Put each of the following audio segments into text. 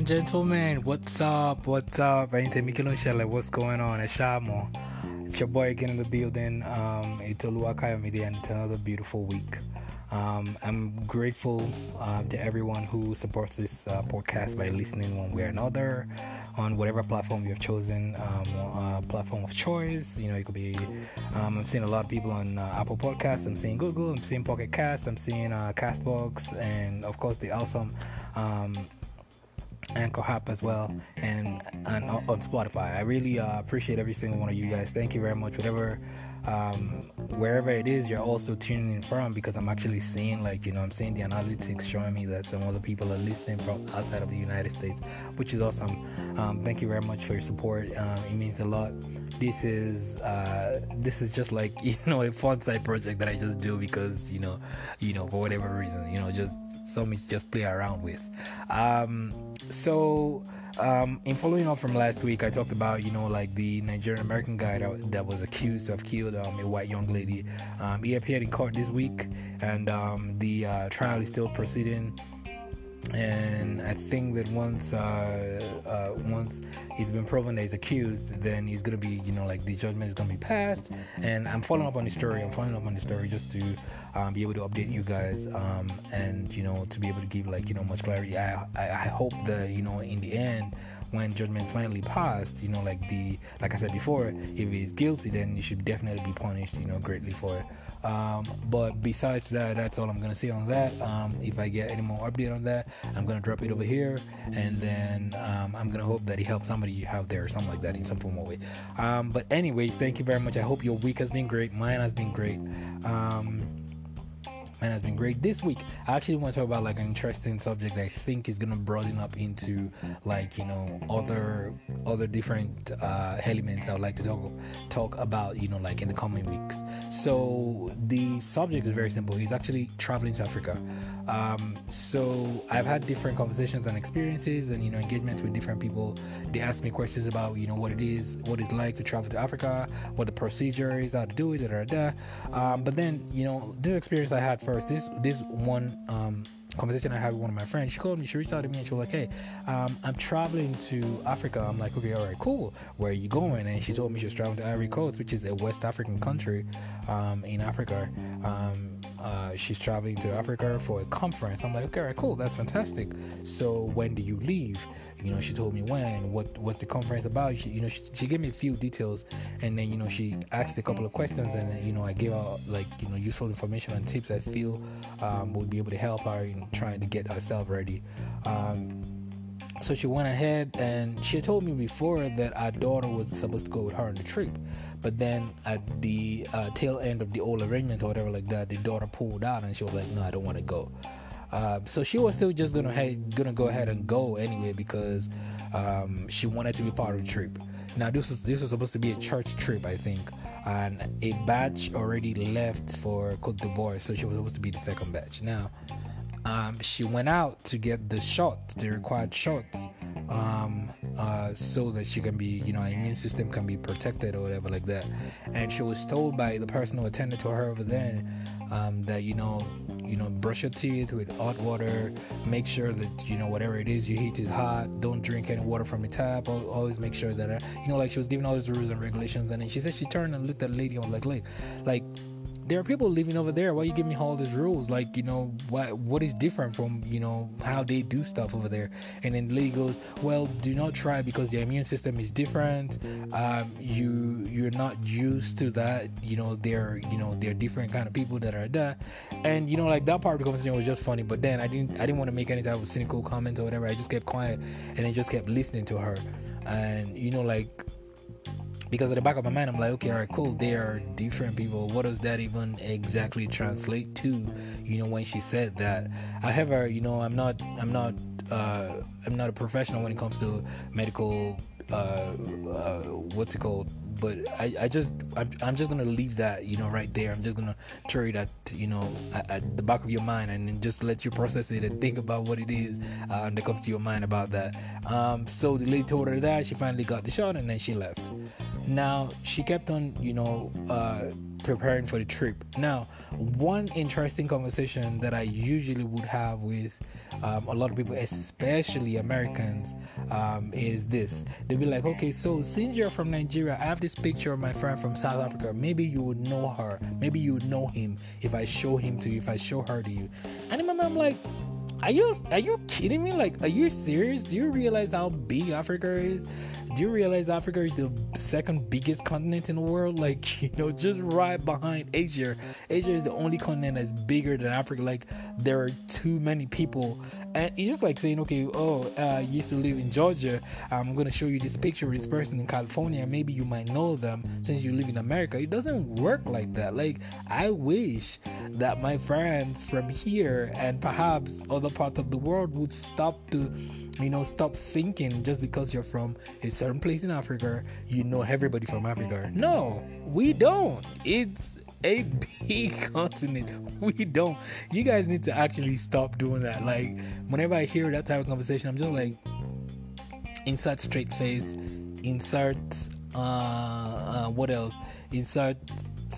and gentlemen, what's up? What's up? Ain't Mikilo Shella, what's going on? It's Shamo. It's your boy again in the building. Um, it's Oluwakayo and it's another beautiful week. Um, I'm grateful uh, to everyone who supports this uh, podcast by listening one way or another on whatever platform you have chosen, um, uh, platform of choice. You know, it could be. Um, I'm seeing a lot of people on uh, Apple Podcasts. I'm seeing Google. I'm seeing Pocket Cast. I'm seeing uh, Castbox, and of course the awesome um, Anchor app as well, and and on Spotify. I really uh, appreciate every single one of you guys. Thank you very much. Whatever, um, wherever it is, you're also tuning in from because I'm actually seeing like you know I'm seeing the analytics showing me that some other people are listening from outside of the United States, which is awesome. Um, thank you very much for your support. Um, it means a lot. This is uh, this is just like you know a fun side project that I just do because you know you know for whatever reason you know just something to just play around with. Um, so, um, in following up from last week, I talked about you know like the Nigerian American guy that, that was accused of killed um, a white young lady. Um, he appeared in court this week, and um, the uh, trial is still proceeding and I think that once uh, uh, once he's been proven that he's accused, then he's gonna be, you know, like the judgment is gonna be passed. And I'm following up on the story. I'm following up on the story just to um, be able to update you guys, um, and you know, to be able to give like you know much clarity. I, I, hope that you know in the end when judgment finally passed, you know, like the like I said before, if he's guilty, then he should definitely be punished, you know, greatly for it. Um, but besides that, that's all I'm gonna say on that. Um, if I get any more update on that, I'm gonna drop it over here, and then um, I'm gonna hope that he helps somebody out there or something like that in some form or way. Um, but anyways, thank you very much. I hope your week has been great. Mine has been great. Um, man has been great this week i actually want to talk about like an interesting subject i think is going to broaden up into like you know other other different uh, elements i would like to talk talk about you know like in the coming weeks so the subject is very simple he's actually traveling to africa um, so I've had different conversations and experiences and you know engagements with different people. They ask me questions about you know what it is, what it's like to travel to Africa, what the procedure is, how to do it, da da da. Um, but then you know this experience I had first, this this one um, conversation I had with one of my friends. She called me, she reached out to me and she was like, Hey, um, I'm traveling to Africa. I'm like, Okay, all right, cool. Where are you going? And she told me she was traveling to Ivory Coast, which is a West African country um, in Africa. Um, uh, she's traveling to Africa for a conference. I'm like, okay, right, cool, that's fantastic. So when do you leave? You know, she told me when. What what's the conference about? She, you know, she, she gave me a few details, and then you know she asked a couple of questions, and then you know I gave her like you know useful information and tips I feel um, would be able to help her in trying to get herself ready. Um, so she went ahead and she had told me before that our daughter was supposed to go with her on the trip. But then at the uh, tail end of the old arrangement or whatever like that, the daughter pulled out and she was like, "No, I don't want to go." Uh, so she was still just gonna head, gonna go ahead and go anyway because um, she wanted to be part of the trip. Now this was this was supposed to be a church trip, I think, and a batch already left for Cote d'Ivoire, so she was supposed to be the second batch. Now um, she went out to get the shot, the required shot, um, uh, so that she can be, you know, immune system can be protected or whatever like that. And she was told by the person who attended to her over there um, that, you know, you know, brush your teeth with hot water. Make sure that you know whatever it is you heat is hot. Don't drink any water from the tap. Always make sure that, uh, you know, like she was giving all these rules and regulations. And then she said she turned and looked at the lady and was like, like, like there are people living over there. Why you give me all these rules? Like, you know, what what is different from, you know, how they do stuff over there? And then the lady goes, Well, do not try because your immune system is different. Um, you you're not used to that. You know, they're you know, they're different kind of people that are there. And you know, like that part of the conversation was just funny, but then I didn't I didn't want to make any type of cynical comment or whatever. I just kept quiet and I just kept listening to her. And you know, like because at the back of my mind, I'm like, okay, all right, cool. They are different people. What does that even exactly translate to? You know, when she said that. However, you know, I'm not, I'm not, uh, I'm not a professional when it comes to medical. Uh, uh, what's it called? But I, I just, I'm, I'm just gonna leave that, you know, right there. I'm just gonna throw it at, you know, at, at the back of your mind, and just let you process it and think about what it is uh, that comes to your mind about that. Um, so the lady told her that she finally got the shot, and then she left. Now she kept on, you know, uh, preparing for the trip. Now, one interesting conversation that I usually would have with um, a lot of people, especially Americans, um, is this. They'll be like, okay, so since you're from Nigeria, I have this picture of my friend from South Africa. Maybe you would know her. Maybe you would know him if I show him to you, if I show her to you. And in I'm like, are you are you kidding me? Like, are you serious? Do you realize how big Africa is? Do you realize Africa is the second biggest continent in the world? Like, you know, just right behind Asia. Asia is the only continent that's bigger than Africa. Like, there are too many people. And it's just like saying, okay, oh, uh, you used to live in Georgia. I'm going to show you this picture of this person in California. Maybe you might know them since you live in America. It doesn't work like that. Like, I wish that my friends from here and perhaps other parts of the world would stop to you know, stop thinking just because you're from a certain place in Africa, you know everybody from Africa. No, we don't. It's a big continent. We don't. You guys need to actually stop doing that. Like, whenever I hear that type of conversation, I'm just like, insert straight face, insert, uh, uh what else? Insert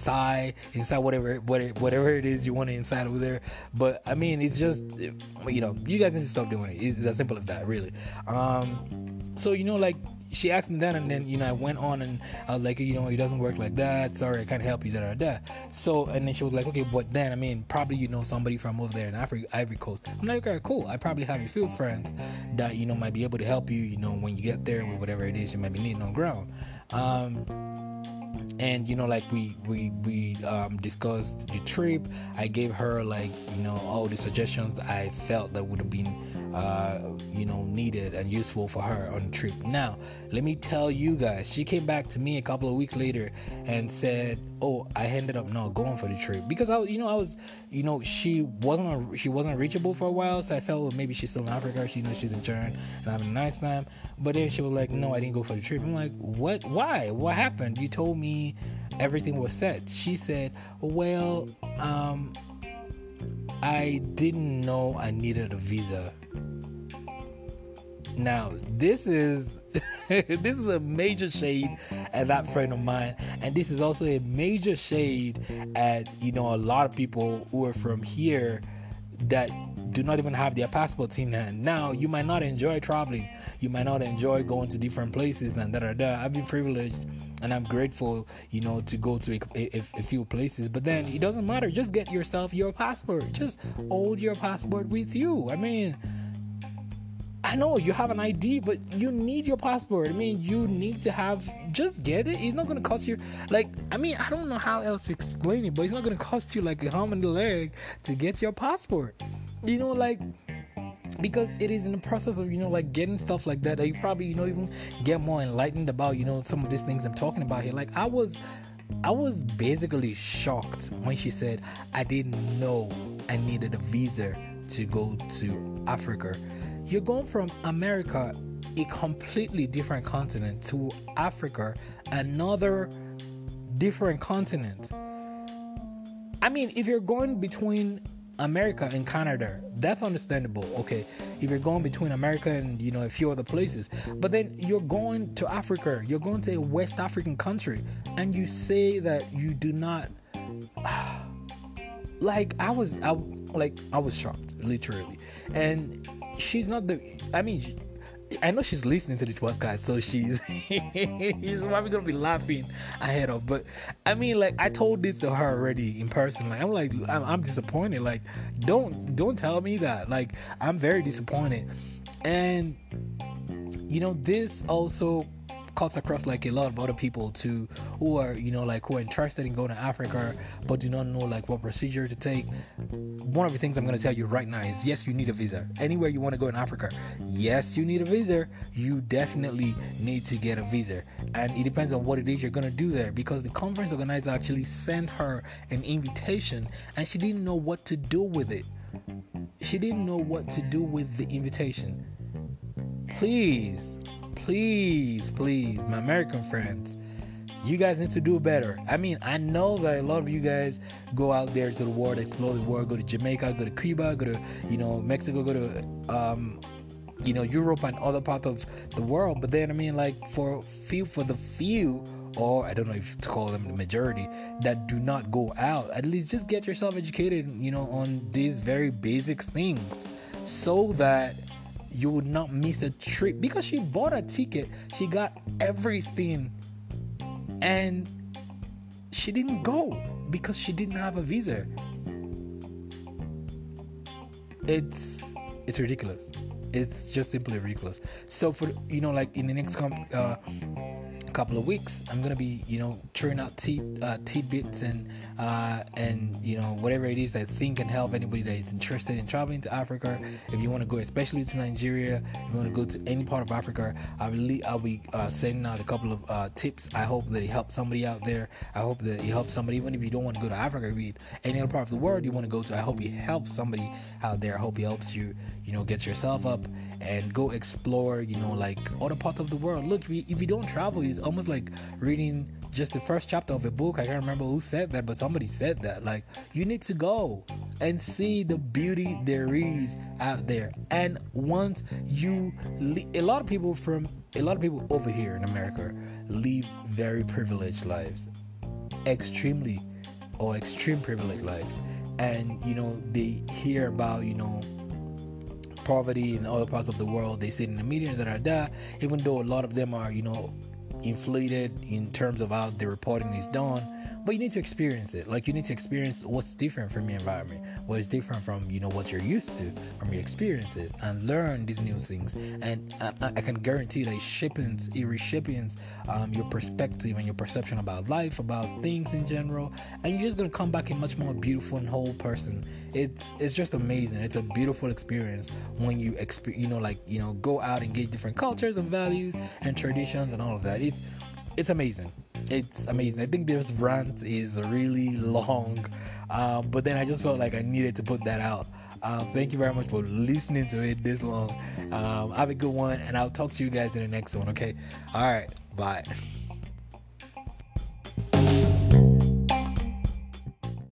sigh inside whatever whatever it is you want to inside over there. But i mean it's just you know you guys need to stop doing it. It's as simple as that really. Um so you know like she asked me that and then you know i went on and i was like you know it doesn't work like that. Sorry i can't help you da da da so and then she was like okay but then i mean probably you know somebody from over there in africa ivory coast. I'm like okay cool. I probably have a few friends that you know might be able to help you you know when you get there with whatever it is you might be needing on ground. Um and you know like we we we um, discussed the trip. I gave her like you know all the suggestions i felt that would have been uh, you know needed and useful for her on the trip now let me tell you guys she came back to me a couple of weeks later and said oh i ended up not going for the trip because i you know i was you know she wasn't she wasn't reachable for a while so i felt well, maybe she's still in africa she knows she's in turn and having a nice time but then she was like, "No, I didn't go for the trip." I'm like, "What? Why? What happened? You told me everything was set." She said, "Well, um, I didn't know I needed a visa." Now, this is this is a major shade at that friend of mine, and this is also a major shade at you know a lot of people who are from here that do not even have their passports in hand. Now, you might not enjoy traveling, you might not enjoy going to different places and da da da. I've been privileged and I'm grateful, you know, to go to a, a, a, few places. But then it doesn't matter. Just get yourself your passport. Just hold your passport with you. I mean, I know you have an ID, but you need your passport. I mean, you need to have. Just get it. It's not gonna cost you. Like, I mean, I don't know how else to explain it, but it's not gonna cost you like a arm and a leg to get your passport. You know, like because it is in the process of you know like getting stuff like that that you probably you know even get more enlightened about you know some of these things I'm talking about here. Like I was I was basically shocked when she said I didn't know I needed a visa to go to Africa you're going from America, a completely different continent, to Africa, another different continent. I mean, if you're going between America and Canada, that's understandable. Okay, if you're going between America and you know a few other places, but then you're going to Africa, you're going to a West African country, and you say that you do not. Like I was, I like I was shocked, literally, and she's not the. I mean, I know she's listening to this podcast, so she's she's probably gonna be laughing ahead of. But I mean, like I told this to her already in person. Like I'm like I'm, I'm disappointed. Like don't don't tell me that. Like I'm very disappointed, and you know this also cuts across like a lot of other people too who are you know like who are interested in going to africa but do not know like what procedure to take. One of the things i'm going to tell you right now is yes you need a visa. Anywhere you want to go in africa yes you need a visa. You definitely need to get a visa. And it depends on what it is you're going to do there because the conference organizer actually sent her an invitation and she didn't know what to do with it. She didn't know what to do with the invitation. Please please, please, my American friends, you guys need to do better. I mean, I know that a lot of you guys go out there to the world, explore the world, go to Jamaica, go to Cuba, go to you know Mexico, go to um, you know Europe and other parts of the world. But then I mean, like for few for the few or I don't know if to call them the majority that do not go out. At least just get yourself educated, you know, on these very basic things so that you would not miss a trip because she bought a ticket, she got everything, and she didn't go because she didn't have a visa. It's it's ridiculous. It's just simply ridiculous. So for you know, like in the next com- uh, couple of weeks, I'm gonna be you know throwing out tea, uh, tidbits and uh, and you know whatever it is I think can help anybody that is interested in traveling to Africa. If you want to go, especially to Nigeria, if you want to go to any part of Africa, I will I'll be uh, sending out a couple of uh, tips. I hope that it helps somebody out there. I hope that it helps somebody, even if you don't want to go to Africa, if any other part of the world you want to go to. I hope it helps somebody out there. I hope it helps you, you know, get yourself up and go explore, you know, like other parts of the world. Look, if you, if you don't travel, it's almost like reading just the first chapter of a book. I can't remember who said that, but somebody said that. Like, you need to go and see the beauty there is out there. And once you, le- a lot of people from, a lot of people over here in America live very privileged lives, extremely or extreme privileged lives. And, you know, they hear about, you know, poverty in other parts of the world. They sit in the media that are there, even though a lot of them are, you know, inflated in terms of how the reporting is done but you need to experience it. Like you need to experience what's different from your environment what is different from you know what you're used to from your experiences and learn these new things. And i, I can guarantee that it shapes it reshapes um, your perspective and your perception about life about things in general. And you're just gonna come back a much more beautiful and whole person. It's it's just amazing. It's a beautiful experience when you experience you know like you know go out and get different cultures and values and traditions and all of that. It's it's amazing it's amazing. I think this rant is really long, um, but then I just felt like I needed to put that out. Um, thank you very much for listening to it this long. Um, have a good one, and I'll talk to you guys in the next one. Okay. All right. Bye.